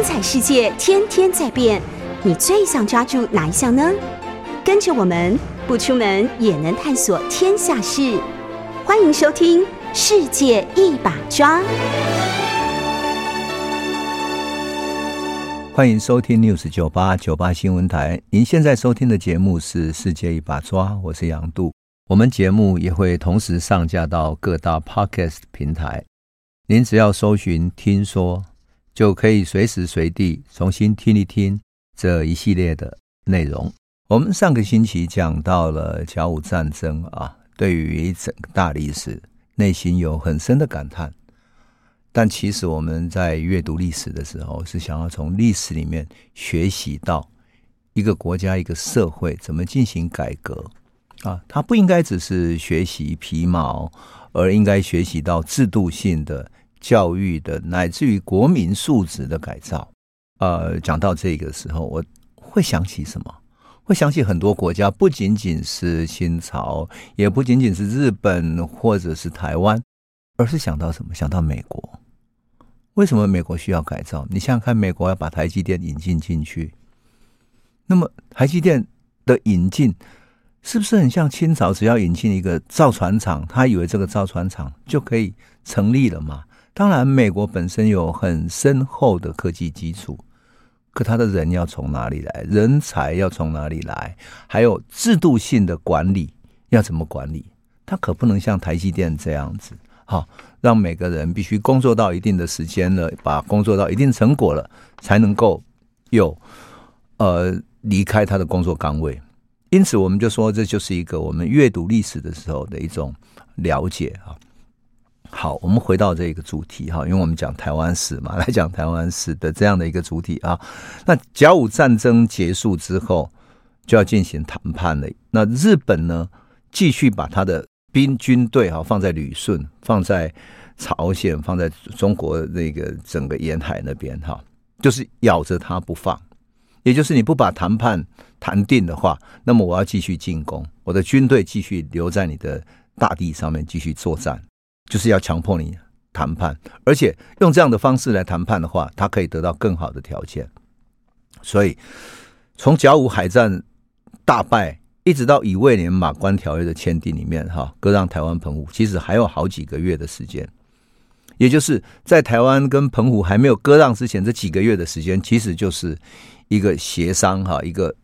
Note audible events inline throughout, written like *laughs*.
精彩世界天天在变，你最想抓住哪一项呢？跟着我们不出门也能探索天下事，欢迎收听《世界一把抓》。欢迎收听 News 九八九八新闻台。您现在收听的节目是《世界一把抓》，我是杨度。我们节目也会同时上架到各大 Podcast 平台。您只要搜寻“听说”，就可以随时随地重新听一听这一系列的内容。我们上个星期讲到了甲午战争啊，对于整个大历史，内心有很深的感叹。但其实我们在阅读历史的时候，是想要从历史里面学习到一个国家、一个社会怎么进行改革啊。它不应该只是学习皮毛，而应该学习到制度性的教育的，乃至于国民素质的改造。呃，讲到这个时候，我会想起什么？会想起很多国家，不仅仅是清朝，也不仅仅是日本或者是台湾，而是想到什么？想到美国。为什么美国需要改造？你想想看，美国要把台积电引进进去，那么台积电的引进是不是很像清朝？只要引进一个造船厂，他以为这个造船厂就可以成立了嘛？当然，美国本身有很深厚的科技基础，可他的人要从哪里来？人才要从哪里来？还有制度性的管理要怎么管理？他可不能像台积电这样子。好，让每个人必须工作到一定的时间了，把工作到一定成果了，才能够有呃离开他的工作岗位。因此，我们就说这就是一个我们阅读历史的时候的一种了解啊。好，我们回到这个主题哈，因为我们讲台湾史嘛，来讲台湾史的这样的一个主题啊。那甲午战争结束之后，就要进行谈判了。那日本呢，继续把他的。兵军队哈放在旅顺，放在朝鲜，放在中国那个整个沿海那边哈，就是咬着他不放。也就是你不把谈判谈定的话，那么我要继续进攻，我的军队继续留在你的大地上面继续作战，就是要强迫你谈判，而且用这样的方式来谈判的话，他可以得到更好的条件。所以从甲午海战大败。一直到乙未年马关条约的签订里面，哈，割让台湾澎湖，其实还有好几个月的时间，也就是在台湾跟澎湖还没有割让之前，这几个月的时间，其实就是一个协商哈，一个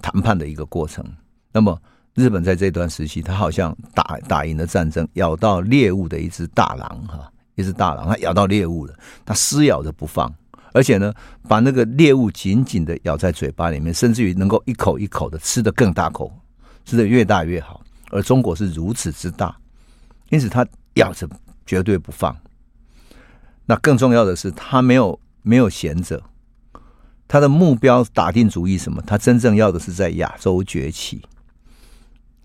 谈判的一个过程。那么日本在这段时期，他好像打打赢了战争，咬到猎物的一只大狼哈，一只大狼，他咬到猎物了，他撕咬着不放。而且呢，把那个猎物紧紧的咬在嘴巴里面，甚至于能够一口一口的吃得更大口，吃得越大越好。而中国是如此之大，因此他咬着绝对不放。那更重要的是，他没有没有闲着，他的目标打定主意什么？他真正要的是在亚洲崛起。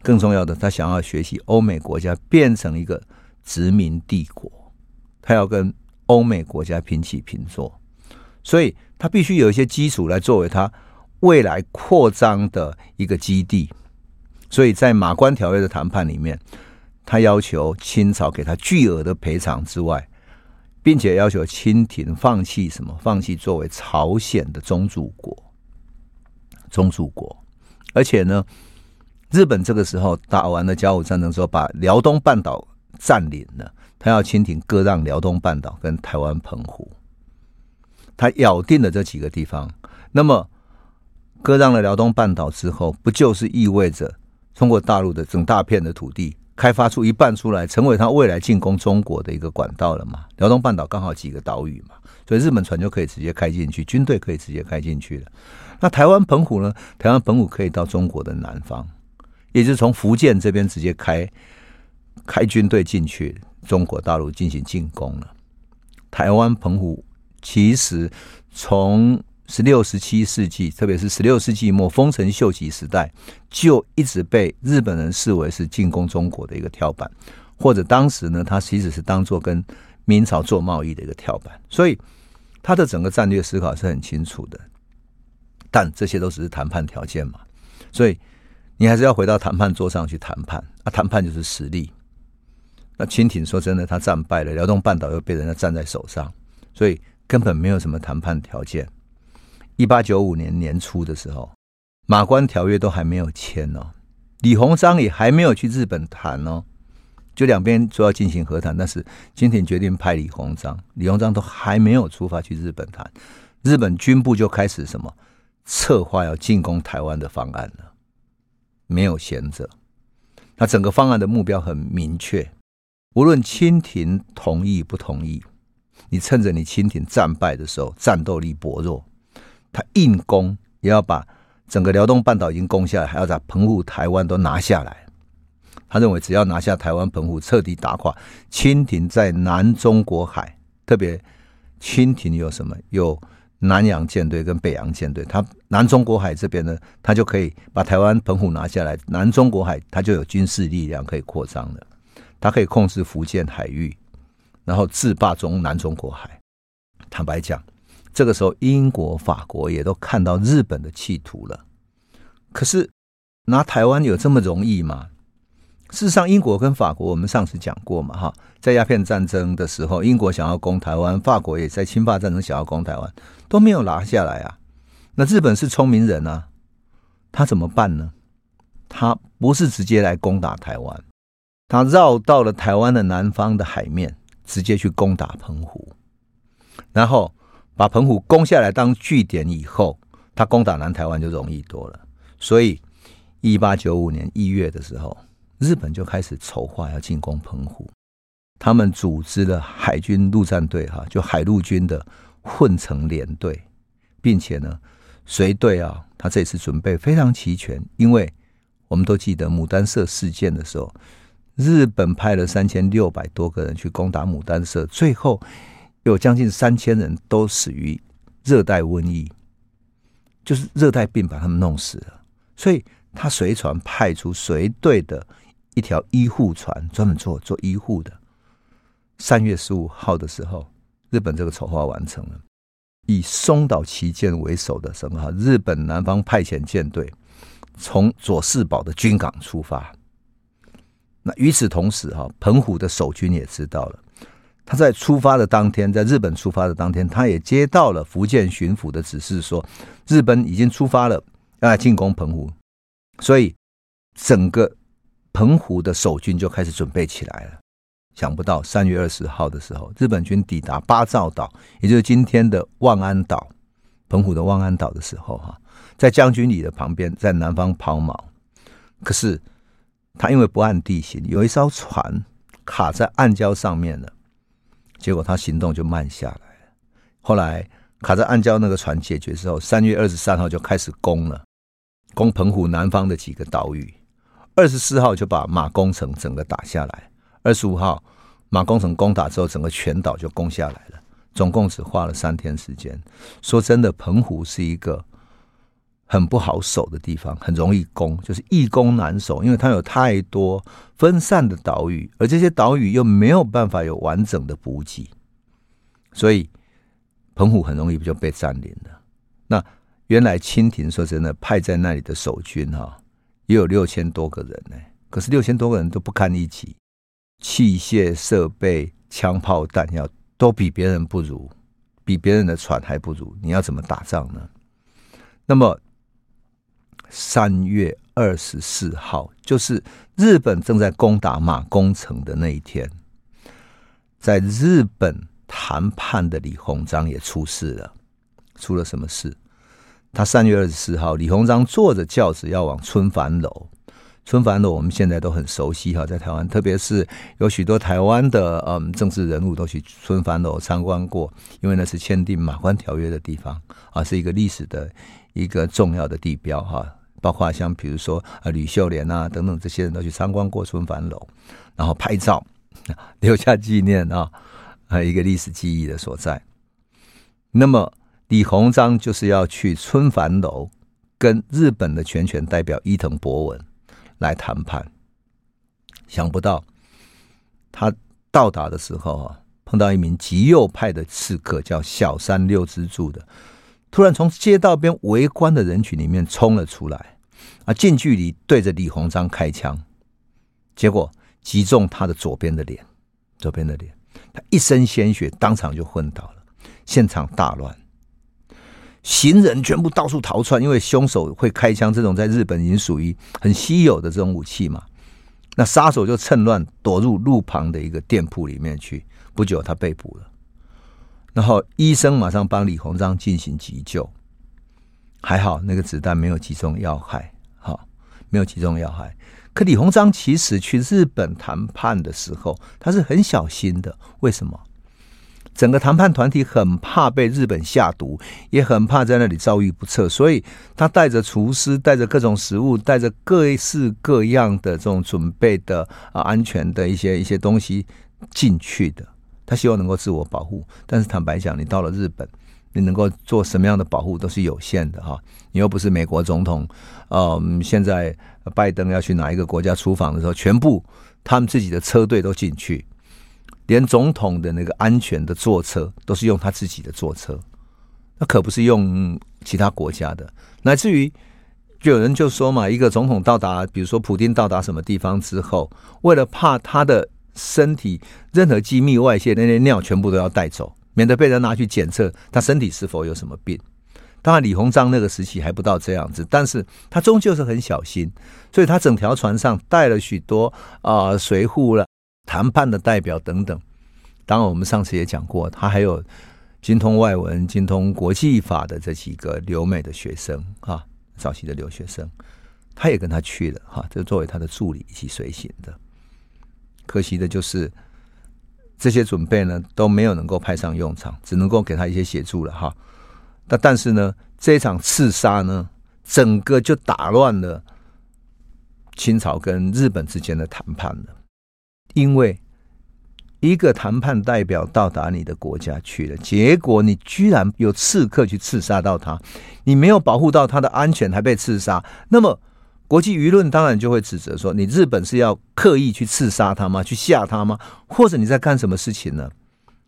更重要的，他想要学习欧美国家变成一个殖民帝国，他要跟欧美国家平起平坐。所以，他必须有一些基础来作为他未来扩张的一个基地。所以在马关条约的谈判里面，他要求清朝给他巨额的赔偿之外，并且要求清廷放弃什么？放弃作为朝鲜的宗主国，宗主国。而且呢，日本这个时候打完了甲午战争之后，把辽东半岛占领了，他要清廷割让辽东半岛跟台湾澎湖。他咬定了这几个地方，那么割让了辽东半岛之后，不就是意味着中国大陆的整大片的土地开发出一半出来，成为他未来进攻中国的一个管道了嘛？辽东半岛刚好几个岛屿嘛，所以日本船就可以直接开进去，军队可以直接开进去了。那台湾澎湖呢？台湾澎湖可以到中国的南方，也就是从福建这边直接开开军队进去，中国大陆进行进攻了。台湾澎湖。其实，从十六、十七世纪，特别是十六世纪末丰臣秀吉时代，就一直被日本人视为是进攻中国的一个跳板，或者当时呢，他其实是当做跟明朝做贸易的一个跳板。所以，他的整个战略思考是很清楚的。但这些都只是谈判条件嘛，所以你还是要回到谈判桌上去谈判。啊，谈判就是实力。那清廷说真的，他战败了，辽东半岛又被人家占在手上，所以。根本没有什么谈判条件。一八九五年年初的时候，马关条约都还没有签哦，李鸿章也还没有去日本谈哦，就两边说要进行和谈，但是清廷决定派李鸿章，李鸿章都还没有出发去日本谈，日本军部就开始什么策划要进攻台湾的方案了，没有闲着。那整个方案的目标很明确，无论清廷同意不同意，你趁着你清廷战败的时候，战斗力薄弱。他硬攻也要把整个辽东半岛已经攻下来，还要把澎湖、台湾都拿下来。他认为只要拿下台湾、澎湖，彻底打垮清廷在南中国海，特别清廷有什么？有南洋舰队跟北洋舰队。他南中国海这边呢，他就可以把台湾、澎湖拿下来。南中国海他就有军事力量可以扩张了，他可以控制福建海域，然后制霸中南中国海。坦白讲。这个时候，英国、法国也都看到日本的企图了。可是，拿台湾有这么容易吗？事实上，英国跟法国，我们上次讲过嘛，哈，在鸦片战争的时候，英国想要攻台湾，法国也在清法战争想要攻台湾，都没有拿下来啊。那日本是聪明人啊，他怎么办呢？他不是直接来攻打台湾，他绕到了台湾的南方的海面，直接去攻打澎湖，然后。把澎湖攻下来当据点以后，他攻打南台湾就容易多了。所以，一八九五年一月的时候，日本就开始筹划要进攻澎湖。他们组织了海军陆战队，哈，就海陆军的混成连队，并且呢，随队啊，他这次准备非常齐全。因为我们都记得牡丹社事件的时候，日本派了三千六百多个人去攻打牡丹社，最后。有将近三千人都死于热带瘟疫，就是热带病把他们弄死了。所以他随船派出随队的一条医护船，专门做做医护的。三月十五号的时候，日本这个筹划完成了，以松岛旗舰为首的什么哈？日本南方派遣舰队从佐世保的军港出发。那与此同时，哈，澎湖的守军也知道了。他在出发的当天，在日本出发的当天，他也接到了福建巡抚的指示，说日本已经出发了，要来进攻澎湖，所以整个澎湖的守军就开始准备起来了。想不到三月二十号的时候，日本军抵达八兆岛，也就是今天的万安岛，澎湖的万安岛的时候，哈，在将军里的旁边，在南方抛锚。可是他因为不按地形，有一艘船卡在暗礁上面了。结果他行动就慢下来了。后来卡在暗礁那个船解决之后，三月二十三号就开始攻了，攻澎湖南方的几个岛屿。二十四号就把马公城整个打下来。二十五号马公城攻打之后，整个全岛就攻下来了。总共只花了三天时间。说真的，澎湖是一个很不好守的地方，很容易攻，就是易攻难守，因为它有太多分散的岛屿，而这些岛屿又没有办法有完整的补给，所以澎湖很容易就被占领了。那原来清廷说真的派在那里的守军哈，也有六千多个人呢，可是六千多个人都不堪一击，器械设备、枪炮弹药都比别人不如，比别人的船还不如，你要怎么打仗呢？那么。三月二十四号，就是日本正在攻打马公城的那一天，在日本谈判的李鸿章也出事了。出了什么事？他三月二十四号，李鸿章坐着轿子要往春帆楼。春帆楼我们现在都很熟悉哈，在台湾，特别是有许多台湾的嗯政治人物都去春帆楼参观过，因为那是签订马关条约的地方啊，是一个历史的一个重要的地标哈。包括像比如说啊，吕秀莲啊等等这些人都去参观过春帆楼，然后拍照 *laughs* 留下纪念啊，还有一个历史记忆的所在。那么李鸿章就是要去春帆楼跟日本的全权代表伊藤博文来谈判。想不到他到达的时候啊，碰到一名极右派的刺客，叫小山六之助的。突然从街道边围观的人群里面冲了出来，啊，近距离对着李鸿章开枪，结果击中他的左边的脸，左边的脸，他一身鲜血，当场就昏倒了。现场大乱，行人全部到处逃窜，因为凶手会开枪，这种在日本已经属于很稀有的这种武器嘛。那杀手就趁乱躲入路旁的一个店铺里面去，不久他被捕了。然后医生马上帮李鸿章进行急救，还好那个子弹没有击中要害，好，没有击中要害。可李鸿章其实去日本谈判的时候，他是很小心的。为什么？整个谈判团体很怕被日本下毒，也很怕在那里遭遇不测，所以他带着厨师，带着各种食物，带着各式各样的这种准备的啊安全的一些一些东西进去的。他希望能够自我保护，但是坦白讲，你到了日本，你能够做什么样的保护都是有限的哈。你又不是美国总统，嗯，现在拜登要去哪一个国家出访的时候，全部他们自己的车队都进去。连总统的那个安全的坐车都是用他自己的坐车，那可不是用其他国家的。乃至于就有人就说嘛，一个总统到达，比如说普丁到达什么地方之后，为了怕他的身体任何机密外泄，那些尿全部都要带走，免得被人拿去检测他身体是否有什么病。当然，李鸿章那个时期还不到这样子，但是他终究是很小心，所以他整条船上带了许多啊随扈了。谈判的代表等等，当然我们上次也讲过，他还有精通外文、精通国际法的这几个留美的学生啊，早期的留学生，他也跟他去了哈，这作为他的助理一起随行的。可惜的就是这些准备呢都没有能够派上用场，只能够给他一些协助了哈。那但是呢，这场刺杀呢，整个就打乱了清朝跟日本之间的谈判了。因为一个谈判代表到达你的国家去了，结果你居然有刺客去刺杀到他，你没有保护到他的安全，还被刺杀，那么国际舆论当然就会指责说，你日本是要刻意去刺杀他吗？去吓他吗？或者你在干什么事情呢？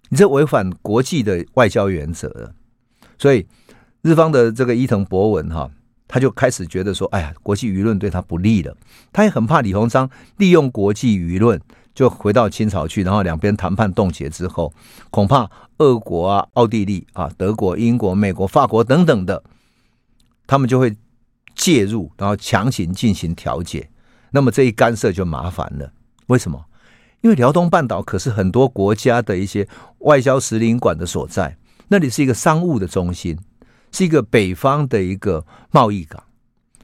你这违反国际的外交原则了。所以日方的这个伊藤博文哈，他就开始觉得说，哎呀，国际舆论对他不利了，他也很怕李鸿章利用国际舆论。就回到清朝去，然后两边谈判冻结之后，恐怕俄国啊、奥地利啊、德国、英国、美国、法国等等的，他们就会介入，然后强行进行调解。那么这一干涉就麻烦了。为什么？因为辽东半岛可是很多国家的一些外交使领馆的所在，那里是一个商务的中心，是一个北方的一个贸易港。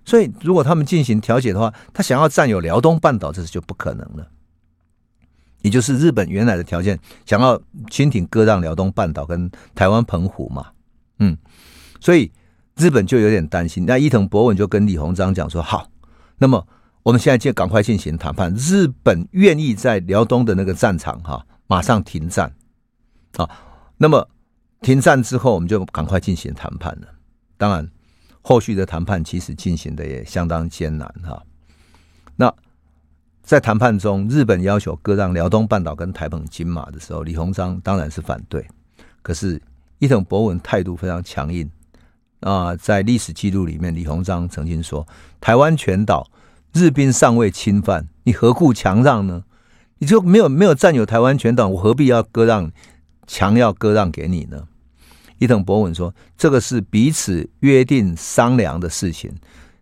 所以，如果他们进行调解的话，他想要占有辽东半岛，这是就不可能了。也就是日本原来的条件，想要清廷割让辽东半岛跟台湾澎湖嘛，嗯，所以日本就有点担心。那伊藤博文就跟李鸿章讲说：“好，那么我们现在就赶快进行谈判。日本愿意在辽东的那个战场哈，马上停战啊。那么停战之后，我们就赶快进行谈判了。当然，后续的谈判其实进行的也相当艰难哈。那。”在谈判中，日本要求割让辽东半岛跟台澎金马的时候，李鸿章当然是反对。可是伊藤博文态度非常强硬啊，在历史记录里面，李鸿章曾经说：“台湾全岛日兵尚未侵犯，你何故强让呢？你就没有没有占有台湾全岛，我何必要割让，强要割让给你呢？”伊藤博文说：“这个是彼此约定商量的事情，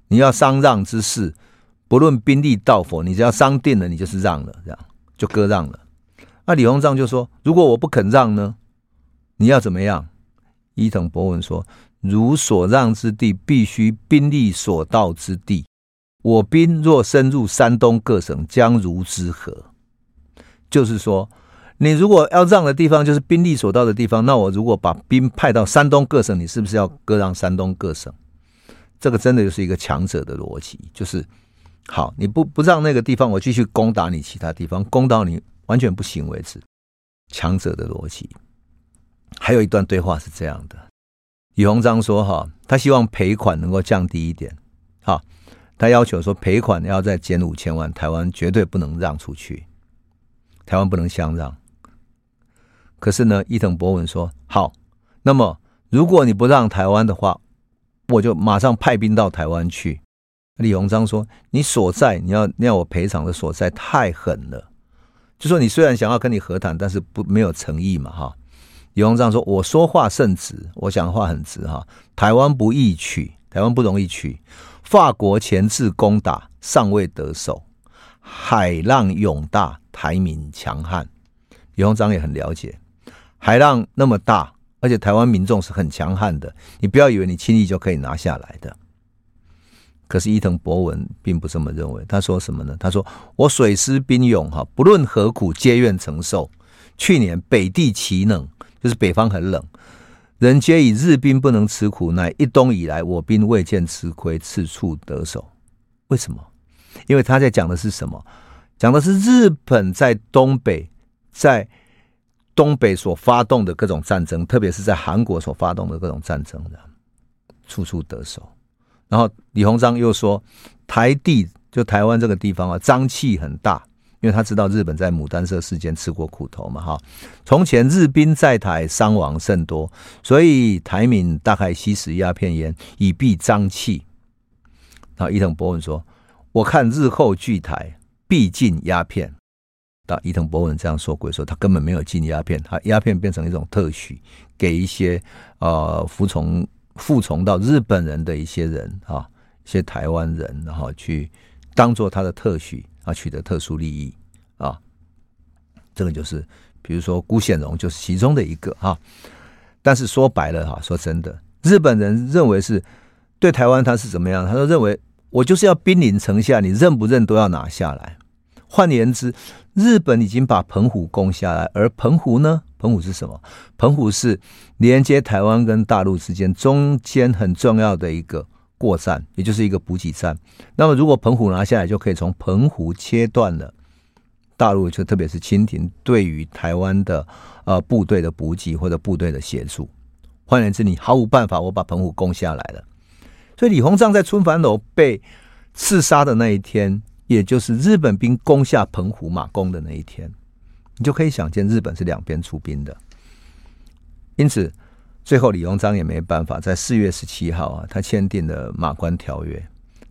你要商让之事。”不论兵力到否，你只要商定了，你就是让了，这样就割让了。那李鸿章就说：“如果我不肯让呢？你要怎么样？”伊藤博文说：“如所让之地，必须兵力所到之地。我兵若深入山东各省，将如之何？”就是说，你如果要让的地方就是兵力所到的地方，那我如果把兵派到山东各省，你是不是要割让山东各省？这个真的就是一个强者的逻辑，就是。好，你不不让那个地方，我继续攻打你其他地方，攻到你完全不行为止。强者的逻辑。还有一段对话是这样的：李鸿章说：“哈，他希望赔款能够降低一点。好，他要求说赔款要再减五千万，台湾绝对不能让出去，台湾不能相让。可是呢，伊藤博文说：好，那么如果你不让台湾的话，我就马上派兵到台湾去。”李鸿章说：“你所在，你要你要我赔偿的所在太狠了。就说你虽然想要跟你和谈，但是不没有诚意嘛，哈。李鸿章说：“我说话甚直，我讲话很直哈。台湾不易取，台湾不容易取。法国前次攻打，尚未得手。海浪涌大，台民强悍。李鸿章也很了解，海浪那么大，而且台湾民众是很强悍的。你不要以为你轻易就可以拿下来的。可是伊藤博文并不这么认为。他说什么呢？他说：我水师兵勇哈，不论何苦，皆愿承受。去年北地奇冷。”就是北方很冷，人皆以日兵不能吃苦，乃一冬以来我兵未见吃亏，次处得手。为什么？因为他在讲的是什么？讲的是日本在东北，在东北所发动的各种战争，特别是在韩国所发动的各种战争的，处处得手。然后李鸿章又说，台地就台湾这个地方啊，瘴气很大。因为他知道日本在牡丹社事件吃过苦头嘛，哈，从前日兵在台伤亡甚多，所以台民大概吸食鸦片烟以避瘴气。然后伊藤博文说：“我看日后拒台必禁鸦片。”到伊藤博文这样说鬼，说他根本没有禁鸦片，他鸦片变成一种特许，给一些呃服从服从到日本人的一些人啊，一些台湾人，然后去当做他的特许。啊，取得特殊利益啊，这个就是，比如说辜显荣就是其中的一个哈。但是说白了哈，说真的，日本人认为是对台湾他是怎么样？他说认为我就是要兵临城下，你认不认都要拿下来。换言之，日本已经把澎湖攻下来，而澎湖呢？澎湖是什么？澎湖是连接台湾跟大陆之间中间很重要的一个。过站，也就是一个补给站。那么，如果澎湖拿下来，就可以从澎湖切断了大陆，就特别是清廷对于台湾的呃部队的补给或者部队的协助。换言之，你毫无办法，我把澎湖攻下来了。所以，李鸿章在春帆楼被刺杀的那一天，也就是日本兵攻下澎湖马公的那一天，你就可以想见，日本是两边出兵的。因此。最后，李鸿章也没办法，在四月十七号啊，他签订了《马关条约》，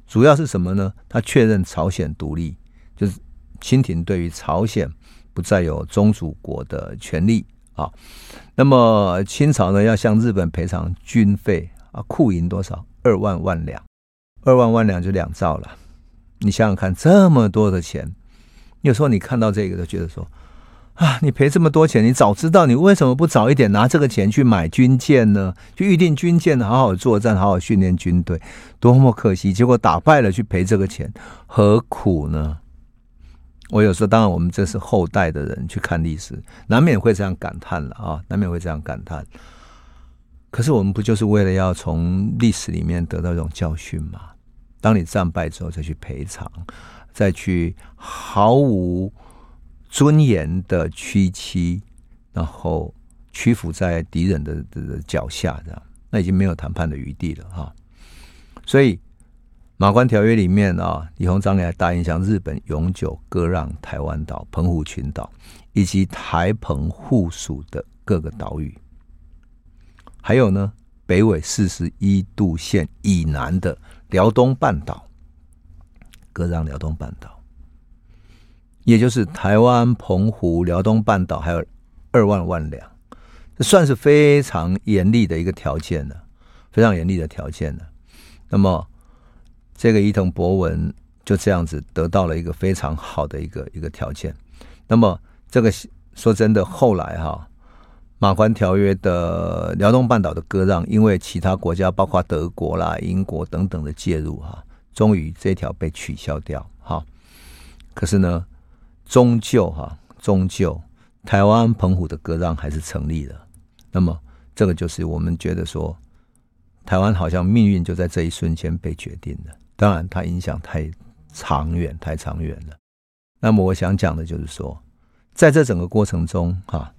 主要是什么呢？他确认朝鲜独立，就是清廷对于朝鲜不再有宗主国的权利啊。那么清朝呢，要向日本赔偿军费啊，库银多少？二万万两，二万万两就两兆了。你想想看，这么多的钱，有时候你看到这个，都觉得说。啊！你赔这么多钱，你早知道，你为什么不早一点拿这个钱去买军舰呢？去预定军舰，好好作战，好好训练军队，多么可惜！结果打败了，去赔这个钱，何苦呢？我有时候，当然，我们这是后代的人去看历史，难免会这样感叹了啊，难免会这样感叹。可是我们不就是为了要从历史里面得到一种教训吗？当你战败之后，再去赔偿，再去毫无。尊严的屈膝，然后屈服在敌人的的脚下，这样那已经没有谈判的余地了哈。所以《马关条约》里面啊，李鸿章也答应向日本永久割让台湾岛、澎湖群岛以及台澎附属的各个岛屿，还有呢，北纬四十一度线以南的辽东半岛，割让辽东半岛。也就是台湾、澎湖、辽东半岛，还有二万万两，这算是非常严厉的一个条件了，非常严厉的条件了。那么，这个伊藤博文就这样子得到了一个非常好的一个一个条件。那么，这个说真的，后来哈，马关条约的辽东半岛的割让，因为其他国家，包括德国啦、英国等等的介入哈，终于这条被取消掉哈。可是呢，终究哈，终究台湾澎湖的割让还是成立了。那么，这个就是我们觉得说，台湾好像命运就在这一瞬间被决定了。当然，它影响太长远，太长远了。那么，我想讲的就是说，在这整个过程中，哈，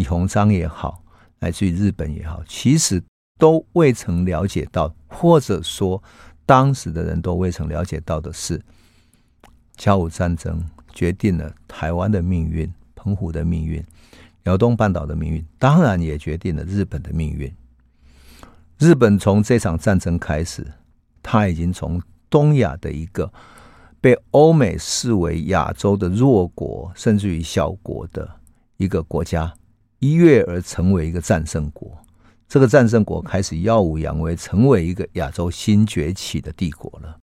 李鸿章也好，来自于日本也好，其实都未曾了解到，或者说当时的人都未曾了解到的是，甲午战争。决定了台湾的命运、澎湖的命运、辽东半岛的命运，当然也决定了日本的命运。日本从这场战争开始，他已经从东亚的一个被欧美视为亚洲的弱国，甚至于小国的一个国家，一跃而成为一个战胜国。这个战胜国开始耀武扬威，成为一个亚洲新崛起的帝国了。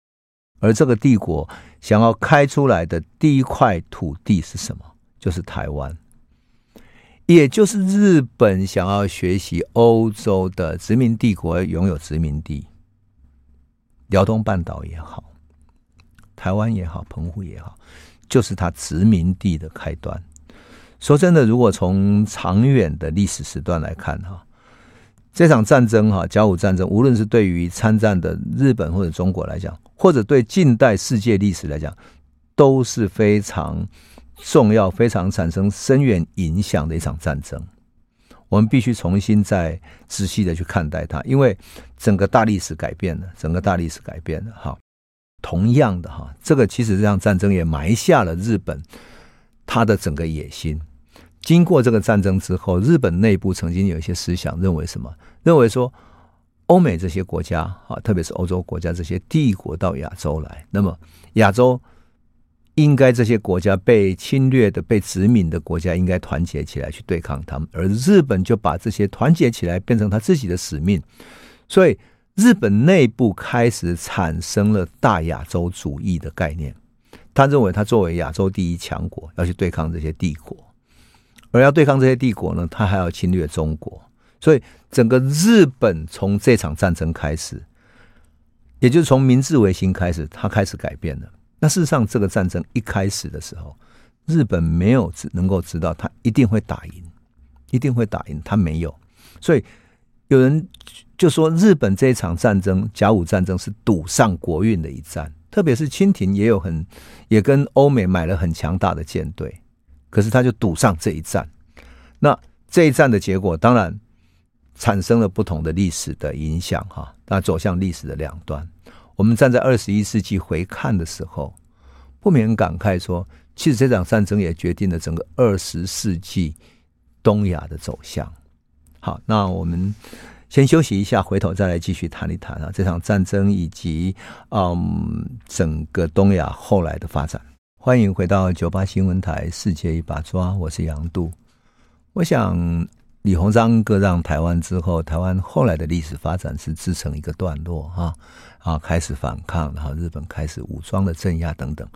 而这个帝国想要开出来的第一块土地是什么？就是台湾，也就是日本想要学习欧洲的殖民帝国，拥有殖民地，辽东半岛也好，台湾也好，澎湖也好，就是他殖民地的开端。说真的，如果从长远的历史时段来看，哈。这场战争，哈，甲午战争，无论是对于参战的日本或者中国来讲，或者对近代世界历史来讲，都是非常重要、非常产生深远影响的一场战争。我们必须重新再仔细的去看待它，因为整个大历史改变了，整个大历史改变了。哈，同样的，哈，这个其实这场战争也埋下了日本他的整个野心。经过这个战争之后，日本内部曾经有一些思想认为什么？认为说，欧美这些国家啊，特别是欧洲国家这些帝国到亚洲来，那么亚洲应该这些国家被侵略的、被殖民的国家应该团结起来去对抗他们，而日本就把这些团结起来变成他自己的使命，所以日本内部开始产生了大亚洲主义的概念。他认为他作为亚洲第一强国，要去对抗这些帝国。而要对抗这些帝国呢，他还要侵略中国，所以整个日本从这场战争开始，也就是从明治维新开始，他开始改变了。那事实上，这个战争一开始的时候，日本没有能够知道他一定会打赢，一定会打赢，他没有。所以有人就说，日本这一场战争，甲午战争是赌上国运的一战，特别是清廷也有很也跟欧美买了很强大的舰队。可是他就赌上这一战，那这一战的结果当然产生了不同的历史的影响哈，那走向历史的两端。我们站在二十一世纪回看的时候，不免感慨说，其实这场战争也决定了整个二十世纪东亚的走向。好，那我们先休息一下，回头再来继续谈一谈啊，这场战争以及嗯整个东亚后来的发展。欢迎回到九八新闻台《世界一把抓》，我是杨度。我想李鸿章割让台湾之后，台湾后来的历史发展是自成一个段落哈啊，开始反抗，然后日本开始武装的镇压等等，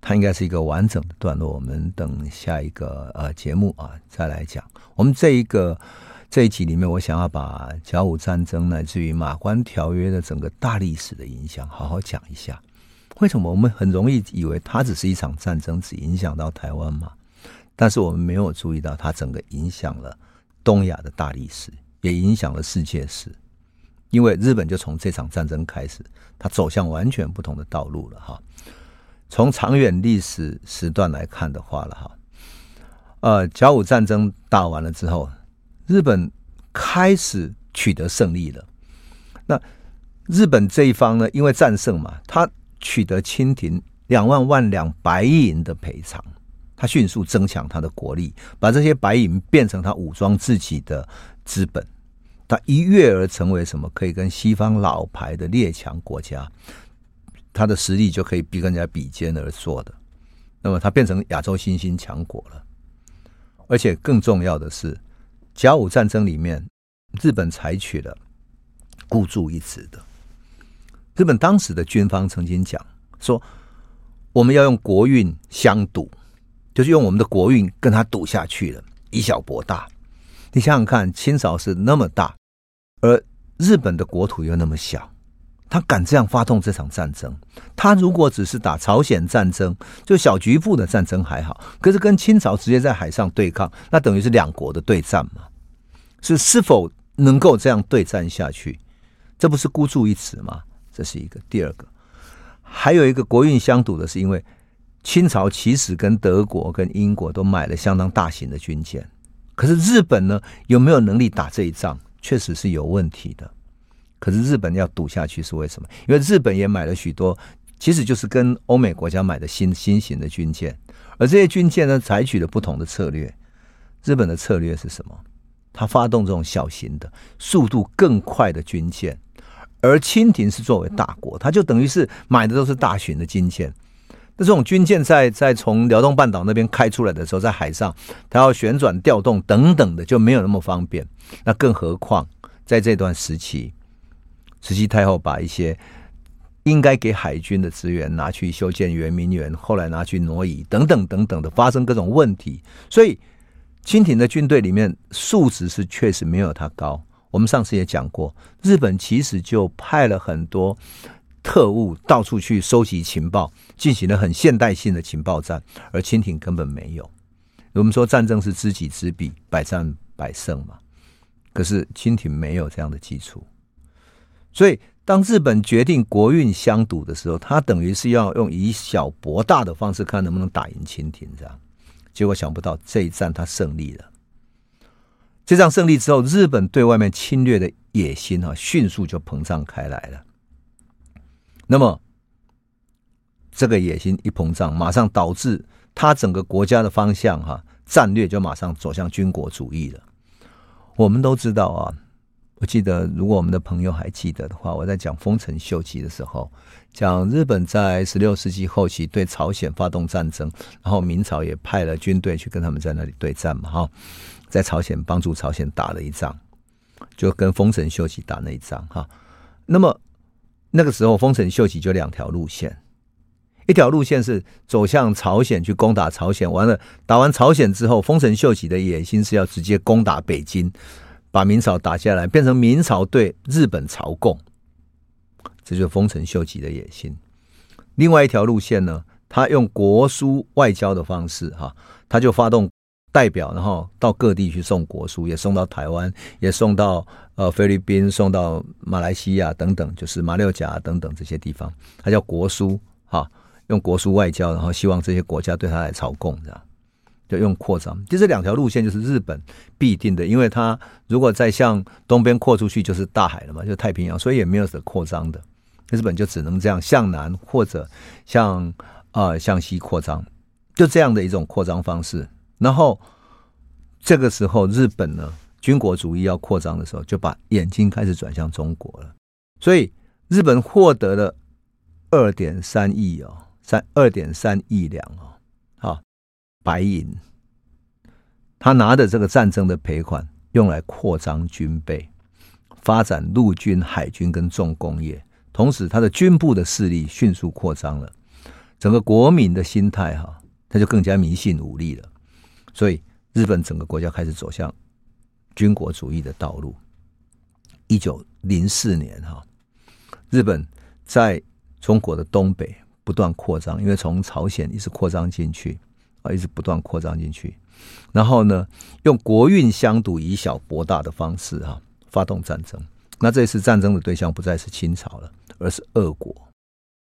它应该是一个完整的段落。我们等下一个呃节目啊再来讲。我们这一个这一集里面，我想要把甲午战争乃至于马关条约的整个大历史的影响好好讲一下。为什么我们很容易以为它只是一场战争，只影响到台湾嘛？但是我们没有注意到，它整个影响了东亚的大历史，也影响了世界史。因为日本就从这场战争开始，它走向完全不同的道路了哈。从长远历史时段来看的话了哈，呃，甲午战争打完了之后，日本开始取得胜利了。那日本这一方呢，因为战胜嘛，他取得清廷两万万两白银的赔偿，他迅速增强他的国力，把这些白银变成他武装自己的资本，他一跃而成为什么？可以跟西方老牌的列强国家，他的实力就可以比跟人家比肩而坐的。那么他变成亚洲新兴强国了，而且更重要的是，甲午战争里面，日本采取了孤注一掷的。日本当时的军方曾经讲说，我们要用国运相赌，就是用我们的国运跟他赌下去了，以小博大。你想想看，清朝是那么大，而日本的国土又那么小，他敢这样发动这场战争？他如果只是打朝鲜战争，就小局部的战争还好，可是跟清朝直接在海上对抗，那等于是两国的对战嘛？是是否能够这样对战下去？这不是孤注一掷吗？这是一个，第二个，还有一个国运相赌的是，因为清朝其实跟德国、跟英国都买了相当大型的军舰，可是日本呢，有没有能力打这一仗，确实是有问题的。可是日本要赌下去是为什么？因为日本也买了许多，其实就是跟欧美国家买的新新型的军舰，而这些军舰呢，采取了不同的策略。日本的策略是什么？他发动这种小型的、速度更快的军舰。而清廷是作为大国，他就等于是买的都是大型的军舰，那这种军舰在在从辽东半岛那边开出来的时候，在海上，它要旋转调动等等的，就没有那么方便。那更何况在这段时期，慈禧太后把一些应该给海军的资源拿去修建圆明园，后来拿去挪移等等等等的，发生各种问题。所以清廷的军队里面素质是确实没有他高。我们上次也讲过，日本其实就派了很多。特务到处去收集情报，进行了很现代性的情报战，而清廷根本没有。我们说战争是知己知彼，百战百胜嘛。可是清廷没有这样的基础，所以当日本决定国运相赌的时候，他等于是要用以小博大的方式，看能不能打赢清廷。这样，结果想不到这一战他胜利了。这场胜利之后，日本对外面侵略的野心啊，迅速就膨胀开来了。那么，这个野心一膨胀，马上导致他整个国家的方向哈、战略就马上走向军国主义了。我们都知道啊，我记得如果我们的朋友还记得的话，我在讲丰臣秀吉的时候，讲日本在十六世纪后期对朝鲜发动战争，然后明朝也派了军队去跟他们在那里对战嘛，哈，在朝鲜帮助朝鲜打了一仗，就跟丰臣秀吉打那一仗哈。那么。那个时候，丰臣秀吉就两条路线，一条路线是走向朝鲜去攻打朝鲜，完了打完朝鲜之后，丰臣秀吉的野心是要直接攻打北京，把明朝打下来，变成明朝对日本朝贡，这就是丰臣秀吉的野心。另外一条路线呢，他用国书外交的方式，哈，他就发动。代表，然后到各地去送国书，也送到台湾，也送到呃菲律宾，送到马来西亚等等，就是马六甲等等这些地方，他叫国书哈，用国书外交，然后希望这些国家对他来朝贡，这样就用扩张。就这两条路线就是日本必定的，因为它如果再向东边扩出去，就是大海了嘛，就太平洋，所以也没有什么扩张的，日本就只能这样向南或者向、呃、向西扩张，就这样的一种扩张方式。然后这个时候，日本呢，军国主义要扩张的时候，就把眼睛开始转向中国了。所以日本获得了二点三亿哦，三二点三亿两哦，白银。他拿着这个战争的赔款，用来扩张军备，发展陆军、海军跟重工业。同时，他的军部的势力迅速扩张了，整个国民的心态哈，他就更加迷信武力了。所以，日本整个国家开始走向军国主义的道路。一九零四年，哈，日本在中国的东北不断扩张，因为从朝鲜一直扩张进去，啊，一直不断扩张进去。然后呢，用国运相赌、以小博大的方式，哈，发动战争。那这次战争的对象不再是清朝了，而是俄国。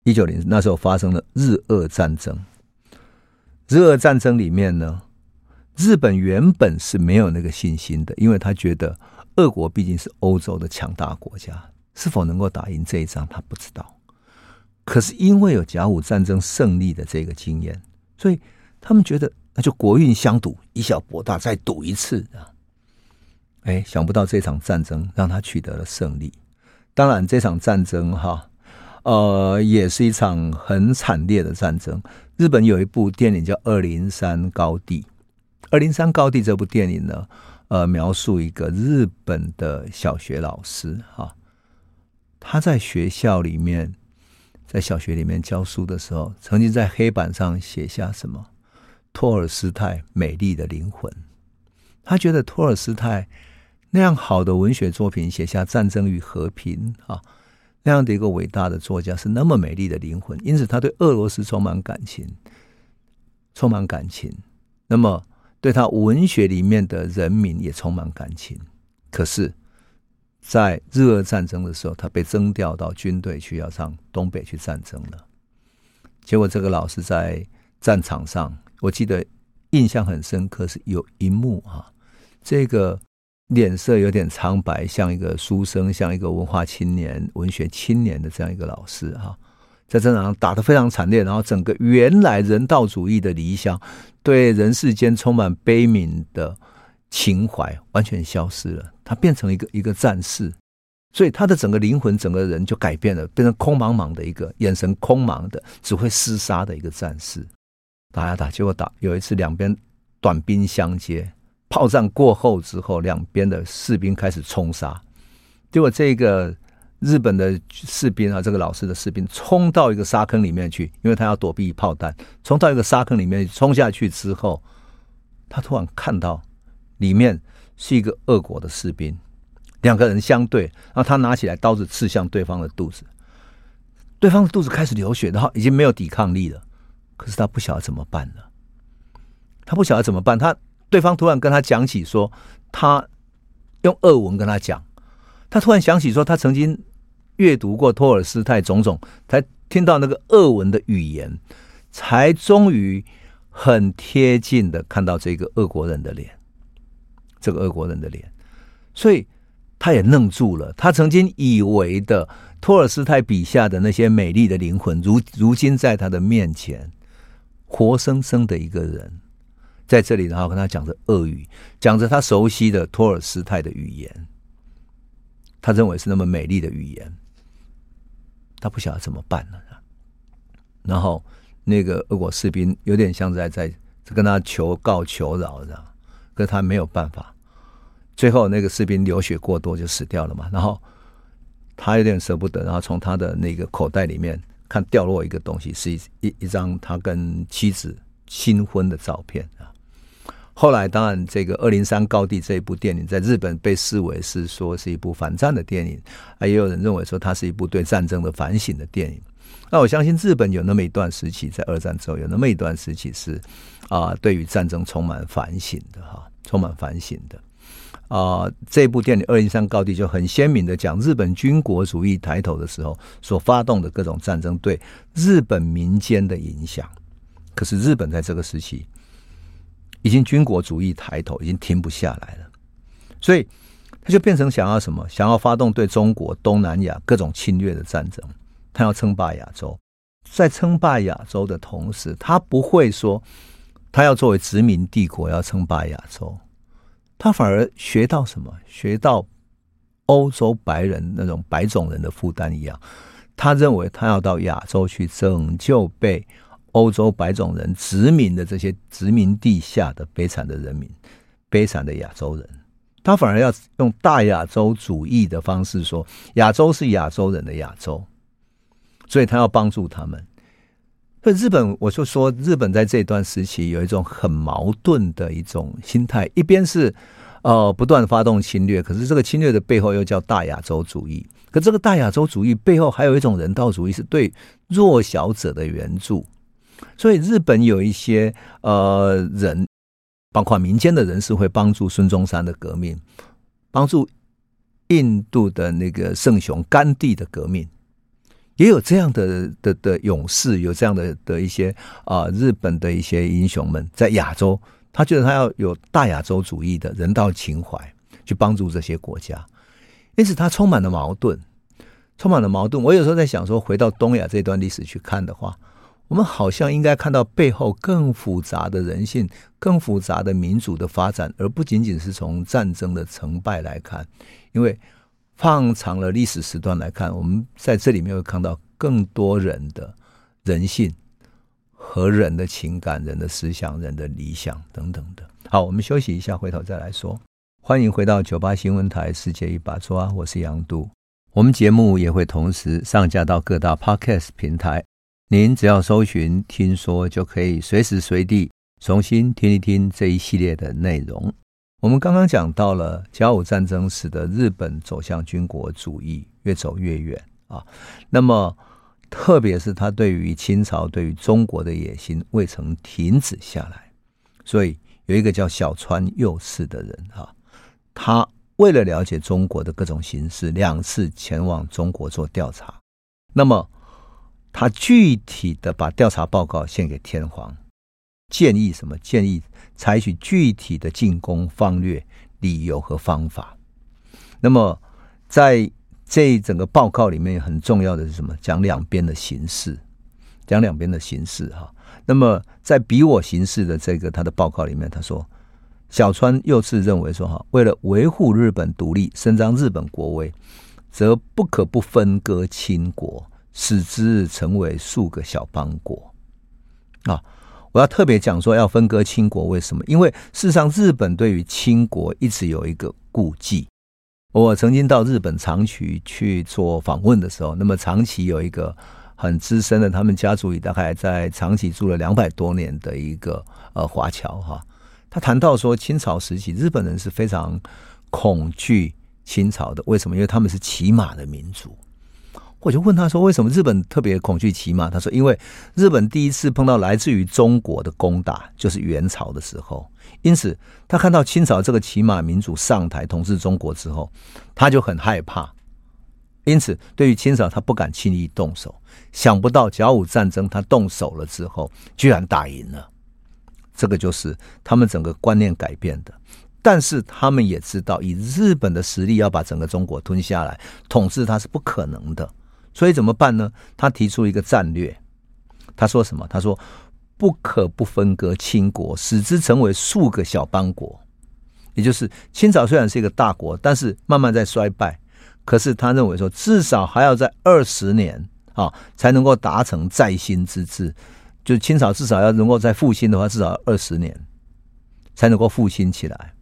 一九零那时候发生了日俄战争。日俄战争里面呢，日本原本是没有那个信心的，因为他觉得俄国毕竟是欧洲的强大国家，是否能够打赢这一仗他不知道。可是因为有甲午战争胜利的这个经验，所以他们觉得那就国运相赌，以小博大，再赌一次啊！哎，想不到这场战争让他取得了胜利。当然，这场战争哈，呃，也是一场很惨烈的战争。日本有一部电影叫《二零三高地》。《二零三高地》这部电影呢，呃，描述一个日本的小学老师哈，他在学校里面，在小学里面教书的时候，曾经在黑板上写下什么“托尔斯泰美丽的灵魂”。他觉得托尔斯泰那样好的文学作品，写下《战争与和平》啊，那样的一个伟大的作家是那么美丽的灵魂，因此他对俄罗斯充满感情，充满感情。那么。对他文学里面的人民也充满感情，可是，在日俄战争的时候，他被征调到军队去，要上东北去战争了。结果，这个老师在战场上，我记得印象很深刻，是有一幕啊，这个脸色有点苍白，像一个书生，像一个文化青年、文学青年的这样一个老师哈。在战场上打得非常惨烈，然后整个原来人道主义的理想，对人世间充满悲悯的情怀完全消失了。他变成一个一个战士，所以他的整个灵魂、整个人就改变了，变成空茫茫的一个眼神空茫的、只会厮杀的一个战士。打呀打，结果打有一次两边短兵相接，炮战过后之后，两边的士兵开始冲杀，结果这个日本的士兵啊，这个老师的士兵冲到一个沙坑里面去，因为他要躲避炮弹，冲到一个沙坑里面冲下去之后，他突然看到里面是一个俄国的士兵，两个人相对，然后他拿起来刀子刺向对方的肚子，对方的肚子开始流血，然后已经没有抵抗力了。可是他不晓得怎么办了，他不晓得怎么办。他对方突然跟他讲起说，他用俄文跟他讲，他突然想起说，他曾经阅读过托尔斯泰种种，才听到那个俄文的语言，才终于很贴近的看到这个俄国人的脸，这个俄国人的脸，所以他也愣住了。他曾经以为的托尔斯泰笔下的那些美丽的灵魂，如如今在他的面前。活生生的一个人在这里，然后跟他讲着俄语，讲着他熟悉的托尔斯泰的语言，他认为是那么美丽的语言，他不晓得怎么办了。然后那个俄国士兵有点像在在跟他求告求饶的，可是他没有办法。最后那个士兵流血过多就死掉了嘛。然后他有点舍不得，然后从他的那个口袋里面。看掉落一个东西，是一一一张他跟妻子新婚的照片啊。后来当然，这个《二零三高地》这一部电影在日本被视为是说是一部反战的电影，啊，也有人认为说它是一部对战争的反省的电影。那我相信日本有那么一段时期，在二战之后有那么一段时期是啊，对于战争充满反省的哈，充满反省的。啊、这部电影《二零三高地》就很鲜明的讲日本军国主义抬头的时候所发动的各种战争对日本民间的影响。可是日本在这个时期已经军国主义抬头，已经停不下来了，所以他就变成想要什么？想要发动对中国东南亚各种侵略的战争，他要称霸亚洲。在称霸亚洲的同时，他不会说他要作为殖民帝国要称霸亚洲。他反而学到什么？学到欧洲白人那种白种人的负担一样。他认为他要到亚洲去拯救被欧洲白种人殖民的这些殖民地下的悲惨的人民，悲惨的亚洲人。他反而要用大亚洲主义的方式说，亚洲是亚洲人的亚洲，所以他要帮助他们。所以日本，我就说，日本在这段时期有一种很矛盾的一种心态，一边是呃不断发动侵略，可是这个侵略的背后又叫大亚洲主义。可这个大亚洲主义背后还有一种人道主义，是对弱小者的援助。所以日本有一些呃人，包括民间的人士，会帮助孙中山的革命，帮助印度的那个圣雄甘地的革命。也有这样的的的勇士，有这样的的一些啊、日本的一些英雄们在亚洲，他觉得他要有大亚洲主义的人道情怀，去帮助这些国家，因此他充满了矛盾，充满了矛盾。我有时候在想说，回到东亚这段历史去看的话，我们好像应该看到背后更复杂的人性、更复杂的民主的发展，而不仅仅是从战争的成败来看，因为。放长了历史时段来看，我们在这里面会看到更多人的人性和人的情感、人的思想、人的理想等等的。好，我们休息一下，回头再来说。欢迎回到九八新闻台《世界一把抓》，我是杨渡。我们节目也会同时上架到各大 Podcast 平台，您只要搜寻“听说”，就可以随时随地重新听一听这一系列的内容。我们刚刚讲到了甲午战争使得日本走向军国主义越走越远啊，那么特别是他对于清朝对于中国的野心未曾停止下来，所以有一个叫小川佑次的人啊，他为了了解中国的各种形势，两次前往中国做调查，那么他具体的把调查报告献给天皇。建议什么？建议采取具体的进攻方略、理由和方法。那么，在这整个报告里面，很重要的是什么？讲两边的形势，讲两边的形势哈。那么，在比我形势的这个他的报告里面，他说，小川又次认为说哈，为了维护日本独立、伸张日本国威，则不可不分割清国，使之成为数个小邦国。啊，我要特别讲说要分割清国，为什么？因为事实上，日本对于清国一直有一个顾忌。我曾经到日本长崎去做访问的时候，那么长崎有一个很资深的，他们家族里大概在长崎住了两百多年的一个呃华侨哈，他谈到说，清朝时期日本人是非常恐惧清朝的，为什么？因为他们是骑马的民族。我就问他说，为什么日本特别恐惧骑马？他说，因为日本第一次碰到来自于中国的攻打，就是元朝的时候。因此，他看到清朝这个骑马民族上台统治中国之后，他就很害怕。因此，对于清朝，他不敢轻易动手。想不到甲午战争，他动手了之后，居然打赢了。这个就是他们整个观念改变的。但是，他们也知道，以日本的实力要把整个中国吞下来，统治他是不可能的。所以怎么办呢？他提出一个战略。他说什么？他说。不可不分割清国，使之成为数个小邦国。也就是清朝虽然是一个大国，但是慢慢在衰败。可是他认为说，至少还要在二十年啊，才能够达成再兴之志。就清朝至少要能够再复兴的话，至少二十年才能够复兴起来。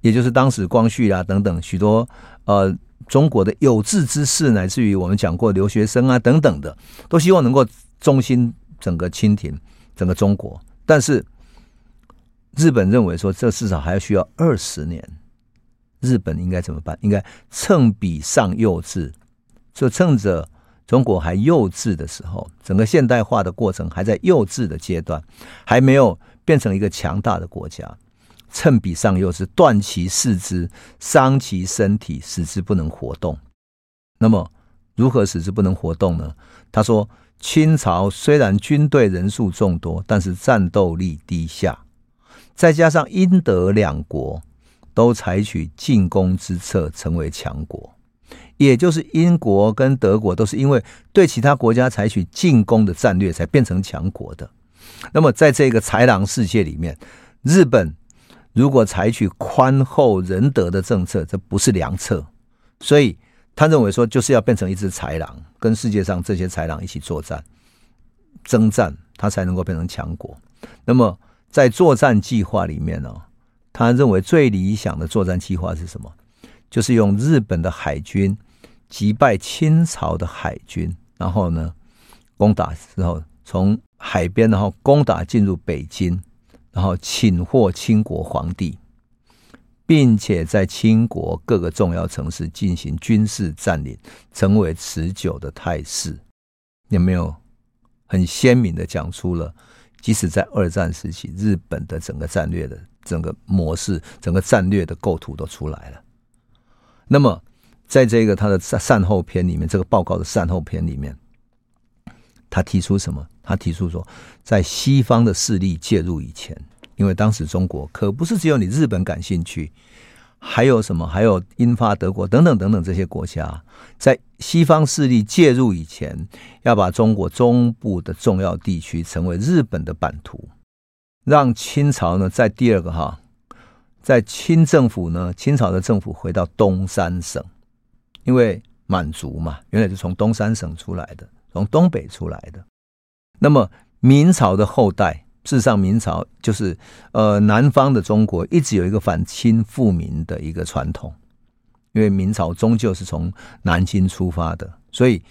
也就是当时光绪啊等等许多呃中国的有志之士，乃至于我们讲过留学生啊等等的，都希望能够中兴。整个清廷，整个中国，但是日本认为说，这至少还要需要二十年。日本应该怎么办？应该趁彼尚幼稚，就趁着中国还幼稚的时候，整个现代化的过程还在幼稚的阶段，还没有变成一个强大的国家。趁彼上幼是，断其四肢，伤其身体，使之不能活动。那么，如何使之不能活动呢？他说。清朝虽然军队人数众多，但是战斗力低下，再加上英德两国都采取进攻之策，成为强国。也就是英国跟德国都是因为对其他国家采取进攻的战略，才变成强国的。那么，在这个豺狼世界里面，日本如果采取宽厚仁德的政策，这不是良策。所以。他认为说，就是要变成一只豺狼，跟世界上这些豺狼一起作战、征战，他才能够变成强国。那么，在作战计划里面呢，他认为最理想的作战计划是什么？就是用日本的海军击败清朝的海军，然后呢，攻打之后，从海边然后攻打进入北京，然后擒获清国皇帝。并且在清国各个重要城市进行军事占领，成为持久的态势。有没有很鲜明的讲出了？即使在二战时期，日本的整个战略的整个模式、整个战略的构图都出来了。那么，在这个他的善后篇里面，这个报告的善后篇里面，他提出什么？他提出说，在西方的势力介入以前。因为当时中国可不是只有你日本感兴趣，还有什么？还有英法德国等等等等这些国家，在西方势力介入以前，要把中国中部的重要地区成为日本的版图，让清朝呢在第二个哈，在清政府呢，清朝的政府回到东三省，因为满族嘛，原来是从东三省出来的，从东北出来的。那么明朝的后代。事实上，明朝就是呃南方的中国一直有一个反清复明的一个传统，因为明朝终究是从南京出发的，所以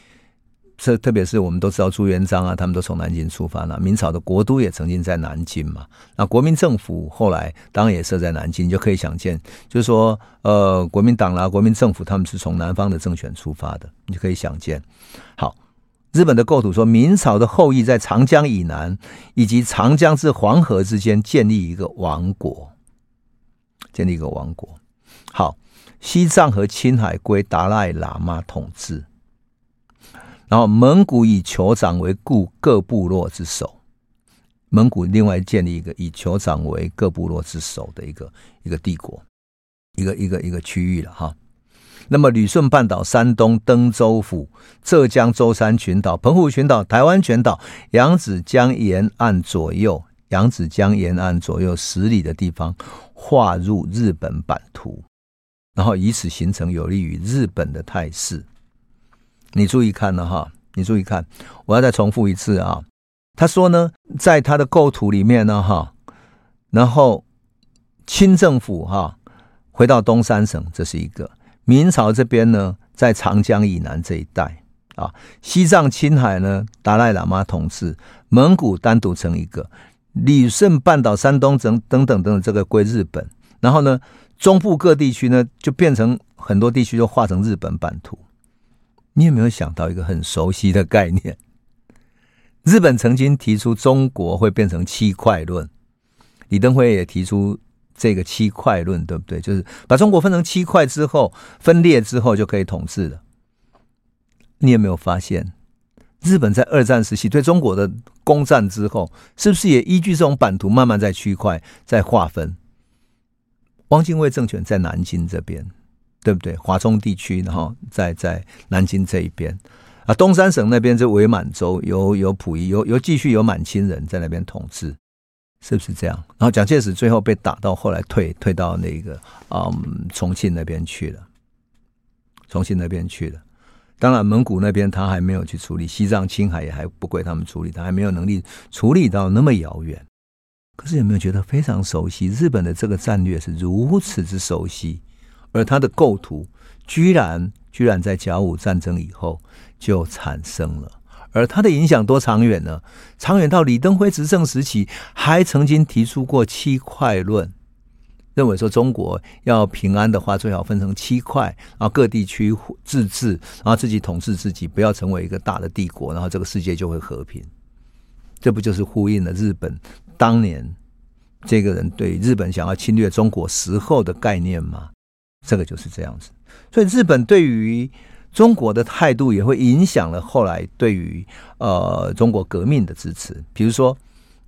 这特别是我们都知道朱元璋啊，他们都从南京出发了。明朝的国都也曾经在南京嘛，那国民政府后来当然也设在南京，你就可以想见，就是说呃国民党啦、国民政府他们是从南方的政权出发的，你就可以想见。好。日本的构图说，明朝的后裔在长江以南以及长江至黄河之间建立一个王国，建立一个王国。好，西藏和青海归达赖喇嘛统治，然后蒙古以酋长为故各部落之首。蒙古另外建立一个以酋长为各部落之首的一个一个帝国，一个一个一个区域了哈。那么，旅顺半岛、山东登州府、浙江舟山群岛、澎湖群岛、台湾全岛、扬子江沿岸左右、扬子江沿岸左右十里的地方划入日本版图。然后以此形成有利于日本的态势。你注意看了哈，你注意看，我要再重复一次啊。他说呢，在他的构图里面呢哈，然后清政府哈回到东三省，这是一个；明朝这边呢，在长江以南这一带啊，西藏、青海呢，达赖喇嘛统治，蒙古单独成一个，旅顺半岛、山东等等等等，这个归日本。然后呢，中部各地区呢，就变成很多地区就划成日本版图。你有没有想到一个很熟悉的概念？日本曾经提出中国会变成七块论，李登辉也提出这个七块论，对不对？就是把中国分成七块之后，分裂之后就可以统治了。你有没有发现，日本在二战时期对中国的攻占之后，是不是也依据这种版图慢慢在区块在划分？汪精卫政权在南京这边。对不对？华中地区，然后在在南京这一边啊，东三省那边就伪满洲，有有溥仪，有有继续有满清人在那边统治，是不是这样？然后蒋介石最后被打到后来退退到那个嗯重庆那边去了，重庆那边去了。当然蒙古那边他还没有去处理，西藏、青海也还不归他们处理，他还没有能力处理到那么遥远。可是有没有觉得非常熟悉？日本的这个战略是如此之熟悉。而它的构图居然居然在甲午战争以后就产生了，而它的影响多长远呢？长远到李登辉执政时期，还曾经提出过七块论，认为说中国要平安的话，最好分成七块，然后各地区自治，然后自己统治自己，不要成为一个大的帝国，然后这个世界就会和平。这不就是呼应了日本当年这个人对日本想要侵略中国时候的概念吗？这个就是这样子，所以日本对于中国的态度也会影响了后来对于呃中国革命的支持。比如说，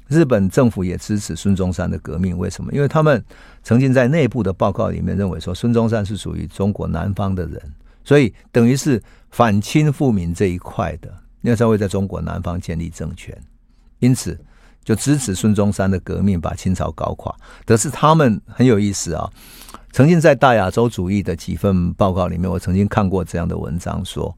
日本政府也支持孙中山的革命，为什么？因为他们曾经在内部的报告里面认为说，孙中山是属于中国南方的人，所以等于是反清复明这一块的，那才会在中国南方建立政权，因此就支持孙中山的革命，把清朝搞垮。可是他们很有意思啊。曾经在大亚洲主义的几份报告里面，我曾经看过这样的文章说，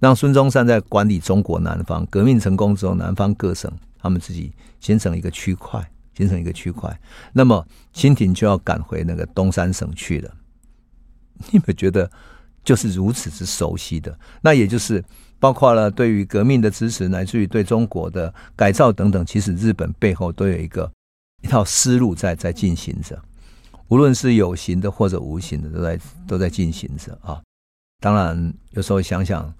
让孙中山在管理中国南方，革命成功之后，南方各省他们自己形成一个区块，形成一个区块，那么清廷就要赶回那个东三省去了。你们觉得就是如此之熟悉的？那也就是包括了对于革命的支持，乃至于对中国的改造等等，其实日本背后都有一个一套思路在在进行着。无论是有形的或者无形的，都在都在进行着啊。当然，有时候想想，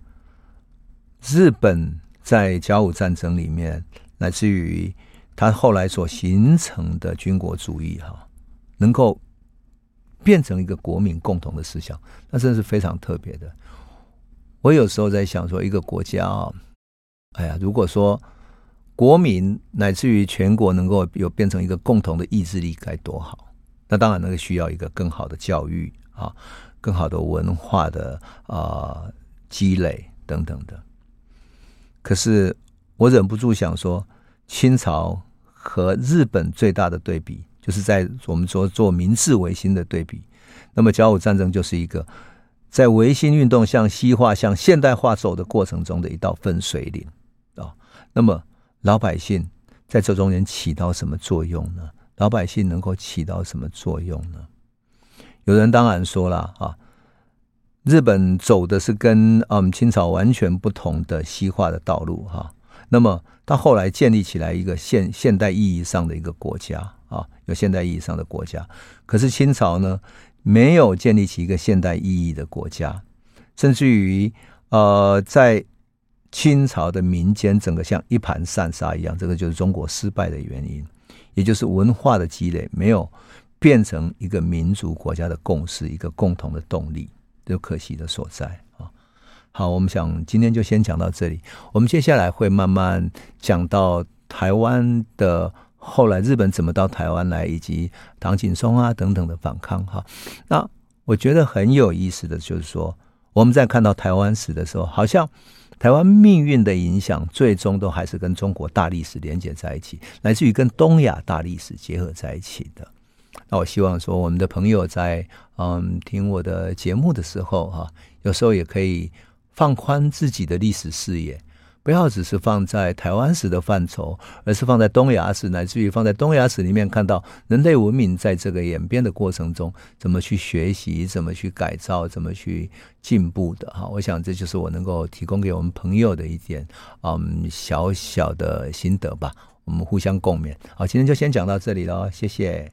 日本在甲午战争里面，乃至于他后来所形成的军国主义，哈，能够变成一个国民共同的思想，那真是非常特别的。我有时候在想说，一个国家啊，哎呀，如果说国民乃至于全国能够有变成一个共同的意志力，该多好。那当然，那个需要一个更好的教育啊，更好的文化的啊积累等等的。可是我忍不住想说，清朝和日本最大的对比，就是在我们说做明治维新的对比。那么甲午战争就是一个在维新运动向西化、向现代化走的过程中的一道分水岭啊。那么老百姓在这中间起到什么作用呢？老百姓能够起到什么作用呢？有人当然说了啊，日本走的是跟嗯清朝完全不同的西化的道路哈。那么他后来建立起来一个现现代意义上的一个国家啊，有现代意义上的国家。可是清朝呢，没有建立起一个现代意义的国家，甚至于呃，在清朝的民间整个像一盘散沙一样，这个就是中国失败的原因。也就是文化的积累没有变成一个民族国家的共识，一个共同的动力，这可惜的所在啊。好，我们想今天就先讲到这里，我们接下来会慢慢讲到台湾的后来日本怎么到台湾来，以及唐景松啊等等的反抗哈。那我觉得很有意思的就是说，我们在看到台湾史的时候，好像。台湾命运的影响，最终都还是跟中国大历史连接在一起，来自于跟东亚大历史结合在一起的。那我希望说，我们的朋友在嗯听我的节目的时候，哈，有时候也可以放宽自己的历史视野。不要只是放在台湾史的范畴，而是放在东亚史，乃至于放在东亚史里面，看到人类文明在这个演变的过程中，怎么去学习，怎么去改造，怎么去进步的哈。我想这就是我能够提供给我们朋友的一点嗯小小的心得吧。我们互相共勉。好，今天就先讲到这里了，谢谢。